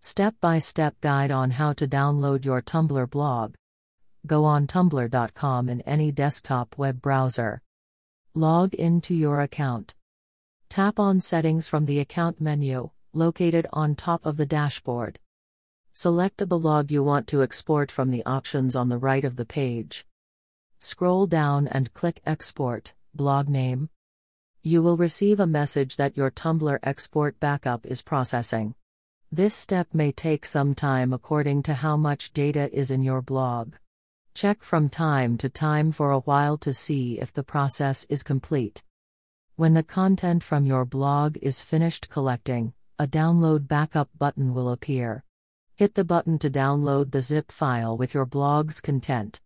Step by step guide on how to download your Tumblr blog. Go on tumblr.com in any desktop web browser. Log into your account. Tap on Settings from the Account menu, located on top of the dashboard. Select the blog you want to export from the options on the right of the page. Scroll down and click Export, blog name. You will receive a message that your Tumblr export backup is processing. This step may take some time according to how much data is in your blog. Check from time to time for a while to see if the process is complete. When the content from your blog is finished collecting, a download backup button will appear. Hit the button to download the zip file with your blog's content.